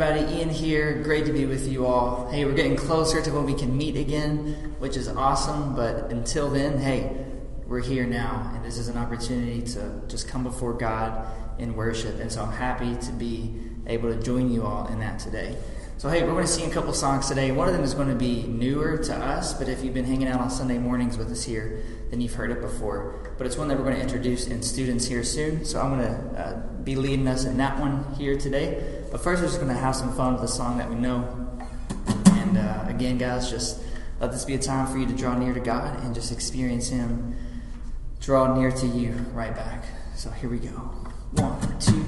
Everybody? Ian here. Great to be with you all. Hey, we're getting closer to when we can meet again, which is awesome. But until then, hey, we're here now, and this is an opportunity to just come before God in worship. And so I'm happy to be able to join you all in that today. So, hey, we're going to sing a couple songs today. One of them is going to be newer to us, but if you've been hanging out on Sunday mornings with us here, then you've heard it before. But it's one that we're going to introduce in students here soon. So, I'm going to uh, be leading us in that one here today. But first, we're just going to have some fun with a song that we know. And uh, again, guys, just let this be a time for you to draw near to God and just experience Him draw near to you right back. So here we go. One, two,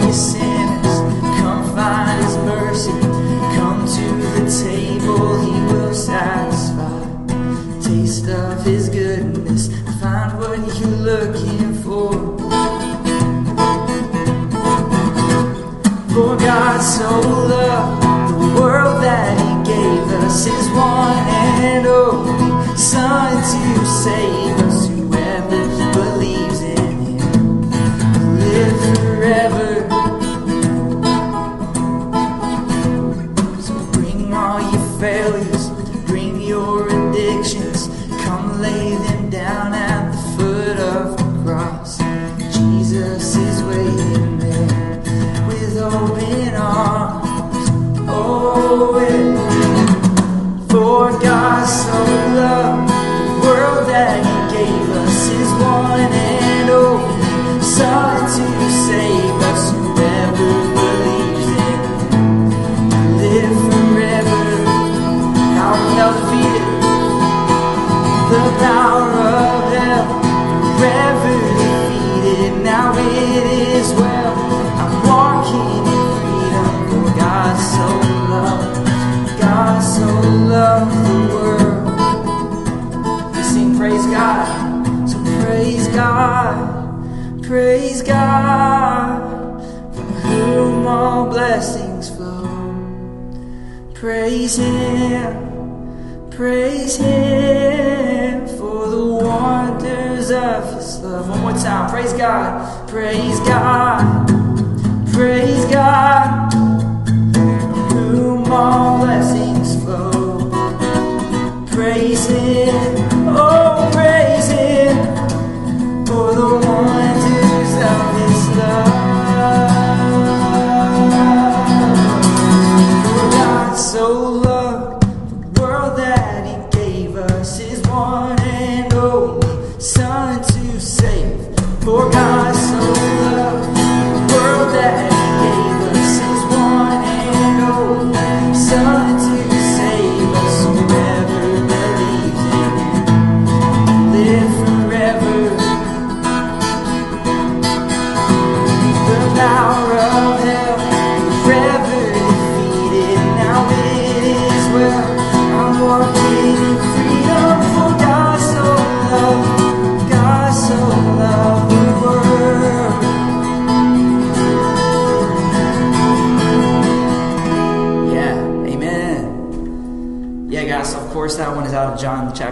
Come all Praise Him, praise Him for the wonders of His love. One more time, praise God, praise God, praise God, whom all to save. For God so loved the world that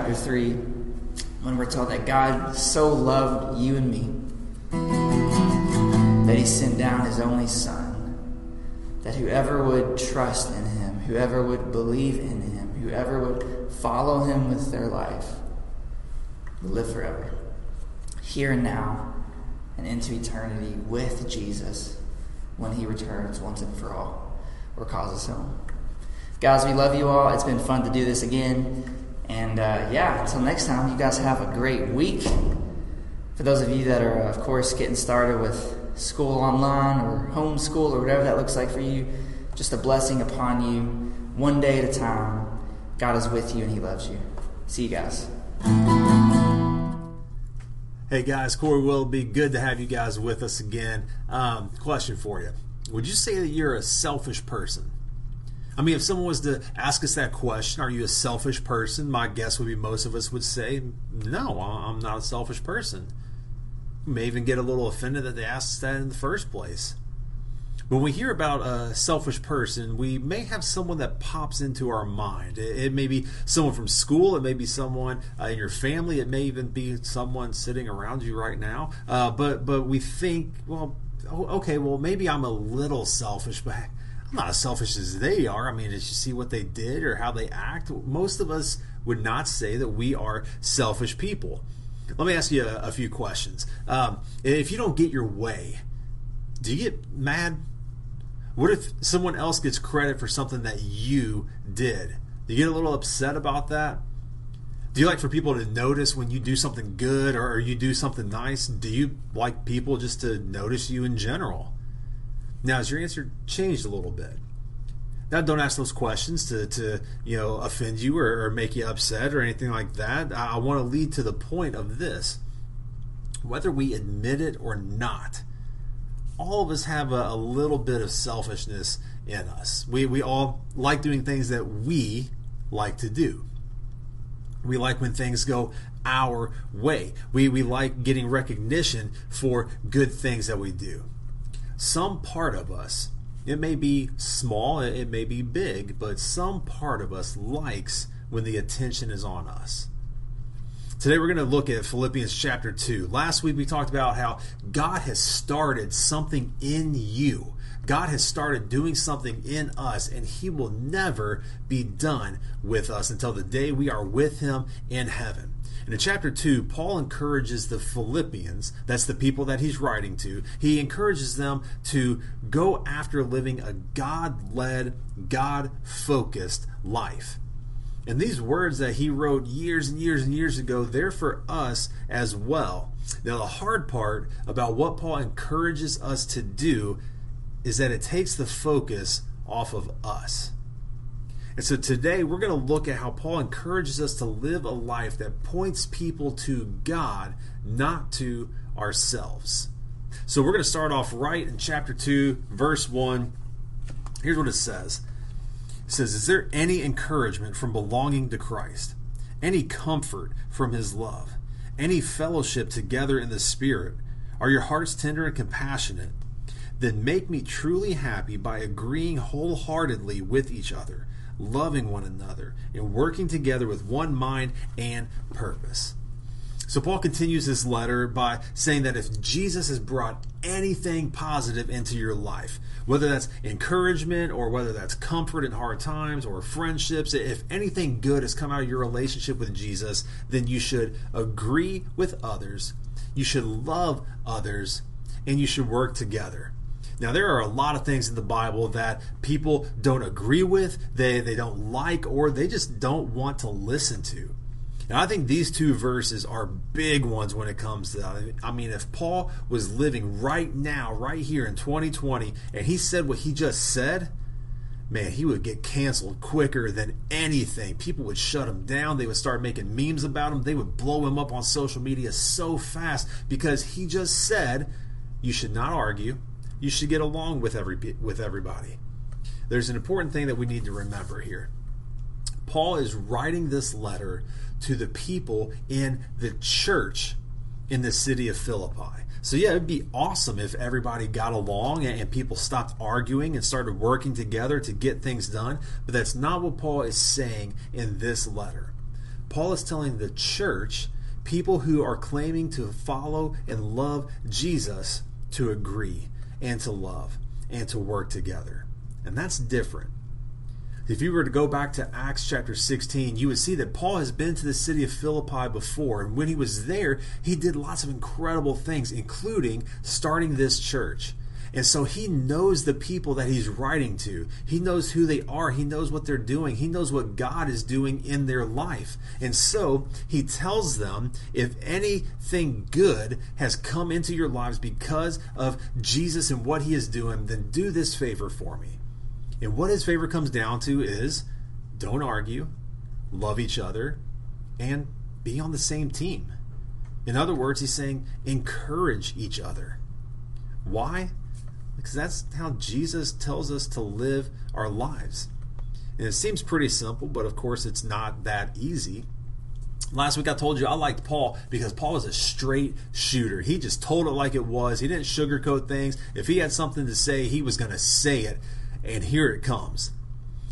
chapter 3 when we're told that God so loved you and me that he sent down his only Son, that whoever would trust in him, whoever would believe in him, whoever would follow him with their life, will live forever, here and now, and into eternity with Jesus when he returns once and for all or calls us home. Guys, we love you all. It's been fun to do this again. And uh, yeah, until next time, you guys have a great week. For those of you that are, of course, getting started with school online or homeschool or whatever that looks like for you, just a blessing upon you, one day at a time. God is with you and He loves you. See you guys. Hey guys, Corey Willoughby Good to have you guys with us again. Um, question for you: Would you say that you're a selfish person? I mean, if someone was to ask us that question, are you a selfish person? My guess would be most of us would say, no, I'm not a selfish person. We may even get a little offended that they asked that in the first place. When we hear about a selfish person, we may have someone that pops into our mind. It, it may be someone from school, it may be someone uh, in your family, it may even be someone sitting around you right now. Uh, but but we think, well, okay, well maybe I'm a little selfish, but I'm not as selfish as they are. I mean, did you see what they did or how they act? Most of us would not say that we are selfish people. Let me ask you a, a few questions. Um, if you don't get your way, do you get mad? What if someone else gets credit for something that you did? Do you get a little upset about that? Do you like for people to notice when you do something good or you do something nice? Do you like people just to notice you in general? Now, has your answer changed a little bit? Now, don't ask those questions to, to you know offend you or, or make you upset or anything like that. I, I want to lead to the point of this: whether we admit it or not, all of us have a, a little bit of selfishness in us. We we all like doing things that we like to do. We like when things go our way. We, we like getting recognition for good things that we do. Some part of us, it may be small, it may be big, but some part of us likes when the attention is on us. Today we're going to look at Philippians chapter 2. Last week we talked about how God has started something in you. God has started doing something in us, and He will never be done with us until the day we are with Him in heaven. And in chapter 2, Paul encourages the Philippians, that's the people that he's writing to, he encourages them to go after living a God led, God focused life. And these words that he wrote years and years and years ago, they're for us as well. Now, the hard part about what Paul encourages us to do is that it takes the focus off of us. And so today we're going to look at how Paul encourages us to live a life that points people to God, not to ourselves. So we're going to start off right in chapter 2, verse 1. Here's what it says It says, Is there any encouragement from belonging to Christ? Any comfort from his love? Any fellowship together in the Spirit? Are your hearts tender and compassionate? Then make me truly happy by agreeing wholeheartedly with each other loving one another, and working together with one mind and purpose. So, Paul continues his letter by saying that if Jesus has brought anything positive into your life, whether that's encouragement or whether that's comfort in hard times or friendships, if anything good has come out of your relationship with Jesus, then you should agree with others, you should love others, and you should work together. Now, there are a lot of things in the Bible that people don't agree with, they, they don't like, or they just don't want to listen to. And I think these two verses are big ones when it comes to that. I mean, if Paul was living right now, right here in 2020, and he said what he just said, man, he would get canceled quicker than anything. People would shut him down. They would start making memes about him. They would blow him up on social media so fast because he just said you should not argue you should get along with every with everybody. There's an important thing that we need to remember here. Paul is writing this letter to the people in the church in the city of Philippi. So yeah, it'd be awesome if everybody got along and people stopped arguing and started working together to get things done, but that's not what Paul is saying in this letter. Paul is telling the church, people who are claiming to follow and love Jesus, to agree and to love and to work together. And that's different. If you were to go back to Acts chapter 16, you would see that Paul has been to the city of Philippi before. And when he was there, he did lots of incredible things, including starting this church. And so he knows the people that he's writing to. He knows who they are. He knows what they're doing. He knows what God is doing in their life. And so he tells them if anything good has come into your lives because of Jesus and what he is doing, then do this favor for me. And what his favor comes down to is don't argue, love each other, and be on the same team. In other words, he's saying encourage each other. Why? Because that's how Jesus tells us to live our lives. And it seems pretty simple, but of course it's not that easy. Last week I told you I liked Paul because Paul was a straight shooter. He just told it like it was. He didn't sugarcoat things. If he had something to say, he was going to say it. And here it comes.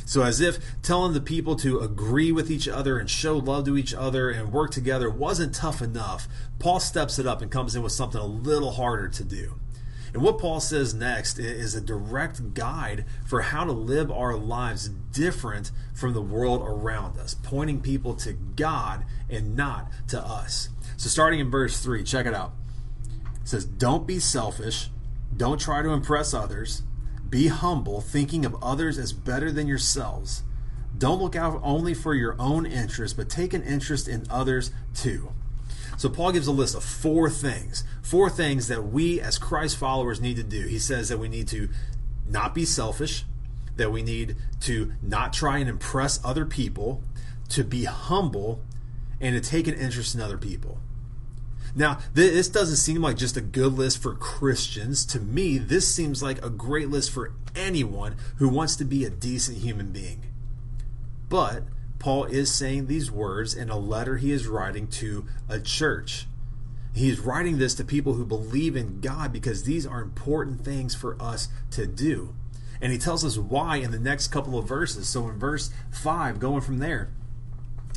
So, as if telling the people to agree with each other and show love to each other and work together wasn't tough enough, Paul steps it up and comes in with something a little harder to do. And what Paul says next is a direct guide for how to live our lives different from the world around us, pointing people to God and not to us. So, starting in verse 3, check it out. It says, Don't be selfish, don't try to impress others, be humble, thinking of others as better than yourselves. Don't look out only for your own interest, but take an interest in others too. So Paul gives a list of four things, four things that we as Christ followers need to do. He says that we need to not be selfish, that we need to not try and impress other people, to be humble, and to take an interest in other people. Now, this doesn't seem like just a good list for Christians. To me, this seems like a great list for anyone who wants to be a decent human being. But Paul is saying these words in a letter he is writing to a church. He's writing this to people who believe in God because these are important things for us to do. And he tells us why in the next couple of verses. So in verse 5, going from there,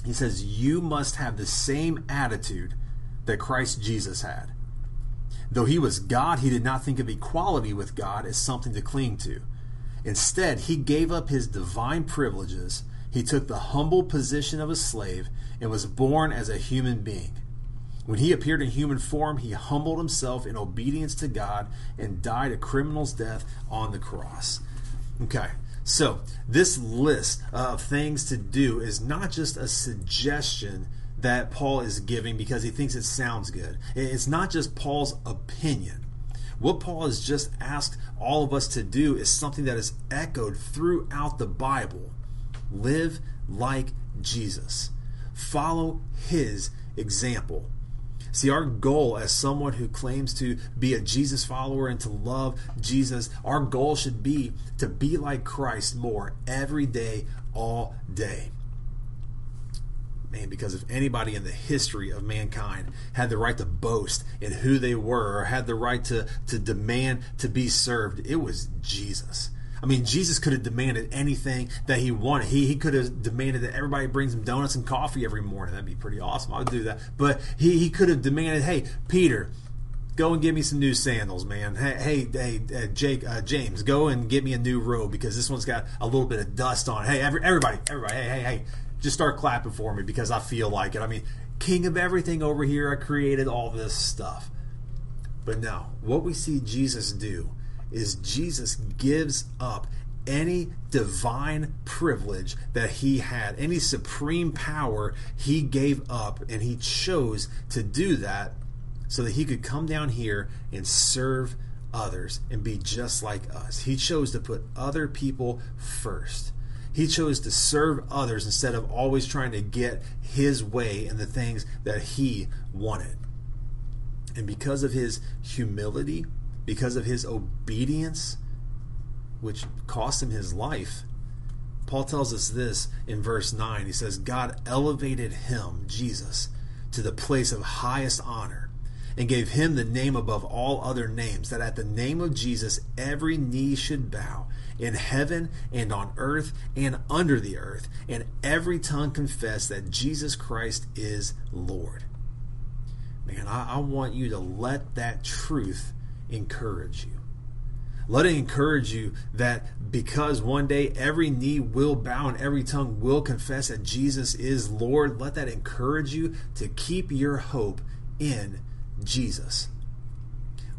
he says, You must have the same attitude that Christ Jesus had. Though he was God, he did not think of equality with God as something to cling to. Instead, he gave up his divine privileges. He took the humble position of a slave and was born as a human being. When he appeared in human form, he humbled himself in obedience to God and died a criminal's death on the cross. Okay, so this list of things to do is not just a suggestion that Paul is giving because he thinks it sounds good. It's not just Paul's opinion. What Paul has just asked all of us to do is something that is echoed throughout the Bible. Live like Jesus. Follow his example. See, our goal as someone who claims to be a Jesus follower and to love Jesus, our goal should be to be like Christ more every day, all day man, because if anybody in the history of mankind had the right to boast in who they were or had the right to, to demand to be served, it was Jesus. I mean, Jesus could have demanded anything that he wanted. He, he could have demanded that everybody brings him donuts and coffee every morning. That'd be pretty awesome. I would do that. But he, he could have demanded, hey, Peter, go and get me some new sandals, man. Hey, hey, hey uh, Jake, uh, James, go and get me a new robe because this one's got a little bit of dust on it. Hey, every, everybody, everybody, hey, hey, hey, just start clapping for me because I feel like it. I mean, king of everything over here, I created all this stuff. But no, what we see Jesus do is Jesus gives up any divine privilege that he had, any supreme power he gave up, and he chose to do that so that he could come down here and serve others and be just like us. He chose to put other people first. He chose to serve others instead of always trying to get his way and the things that he wanted. And because of his humility, because of his obedience, which cost him his life, Paul tells us this in verse 9. He says, God elevated him, Jesus, to the place of highest honor and gave him the name above all other names, that at the name of Jesus every knee should bow in heaven and on earth and under the earth, and every tongue confess that Jesus Christ is Lord. Man, I, I want you to let that truth encourage you. Let it encourage you that because one day every knee will bow and every tongue will confess that Jesus is Lord, let that encourage you to keep your hope in Jesus.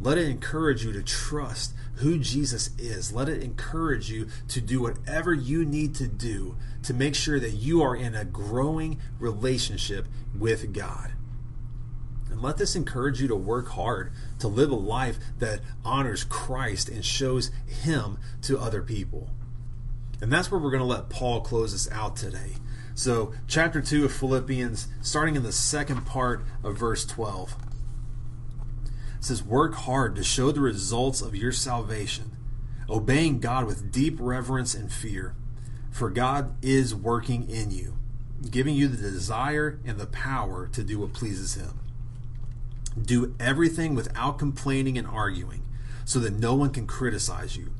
Let it encourage you to trust who Jesus is. Let it encourage you to do whatever you need to do to make sure that you are in a growing relationship with God. And let this encourage you to work hard, to live a life that honors Christ and shows Him to other people. And that's where we're going to let Paul close us out today. So, chapter 2 of Philippians, starting in the second part of verse 12. It says, Work hard to show the results of your salvation, obeying God with deep reverence and fear, for God is working in you, giving you the desire and the power to do what pleases Him. Do everything without complaining and arguing, so that no one can criticize you.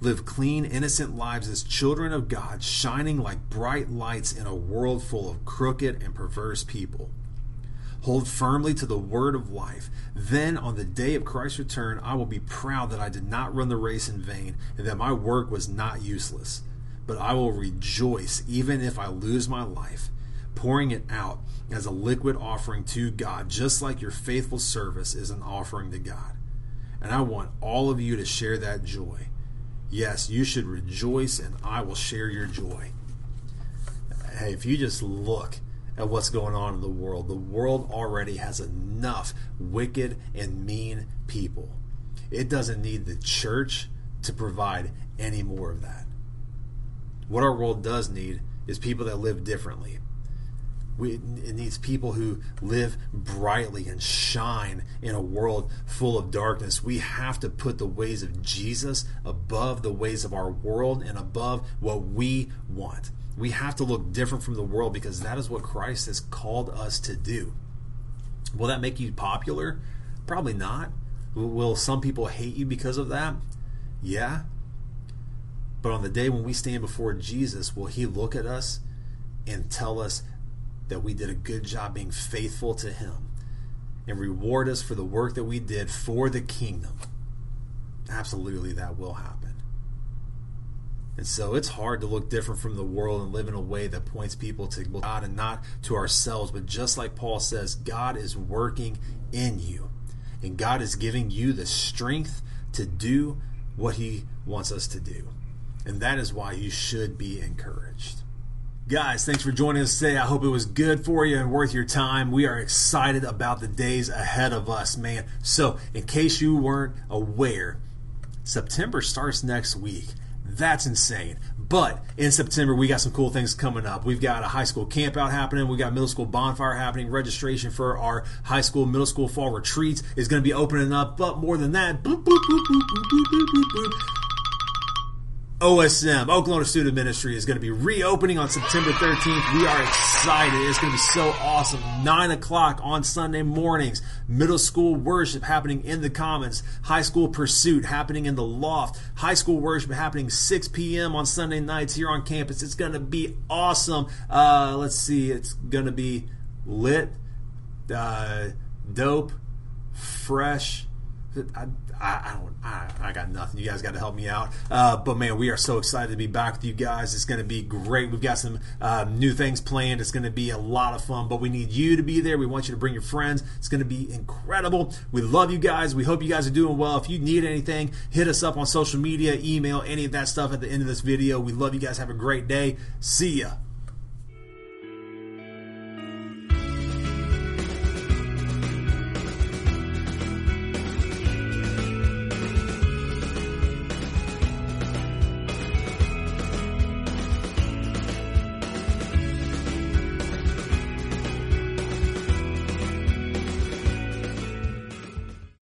Live clean, innocent lives as children of God, shining like bright lights in a world full of crooked and perverse people. Hold firmly to the word of life. Then, on the day of Christ's return, I will be proud that I did not run the race in vain and that my work was not useless. But I will rejoice even if I lose my life, pouring it out as a liquid offering to God, just like your faithful service is an offering to God. And I want all of you to share that joy. Yes, you should rejoice, and I will share your joy. Hey, if you just look at what's going on in the world. The world already has enough wicked and mean people. It doesn't need the church to provide any more of that. What our world does need is people that live differently. It needs people who live brightly and shine in a world full of darkness. We have to put the ways of Jesus above the ways of our world and above what we want. We have to look different from the world because that is what Christ has called us to do. Will that make you popular? Probably not. Will some people hate you because of that? Yeah. But on the day when we stand before Jesus, will he look at us and tell us that we did a good job being faithful to Him and reward us for the work that we did for the kingdom, absolutely that will happen. And so it's hard to look different from the world and live in a way that points people to God and not to ourselves. But just like Paul says, God is working in you. And God is giving you the strength to do what He wants us to do. And that is why you should be encouraged. Guys, thanks for joining us today. I hope it was good for you and worth your time. We are excited about the days ahead of us, man. So, in case you weren't aware, September starts next week. That's insane. But in September, we got some cool things coming up. We've got a high school camp out happening. We got middle school bonfire happening. Registration for our high school, middle school fall retreats is going to be opening up. But more than that, boop, boop, boop, OSM, Okolona Student Ministry, is going to be reopening on September 13th. We are excited. It's going to be so awesome. 9 o'clock on Sunday mornings. Middle school worship happening in the Commons. High school pursuit happening in the loft. High school worship happening 6 p.m. on Sunday nights here on campus. It's going to be awesome. Uh, let's see. It's going to be lit, uh, dope, fresh. I, I, don't. I, I, got nothing. You guys got to help me out. Uh, but man, we are so excited to be back with you guys. It's going to be great. We've got some uh, new things planned. It's going to be a lot of fun. But we need you to be there. We want you to bring your friends. It's going to be incredible. We love you guys. We hope you guys are doing well. If you need anything, hit us up on social media, email, any of that stuff at the end of this video. We love you guys. Have a great day. See ya.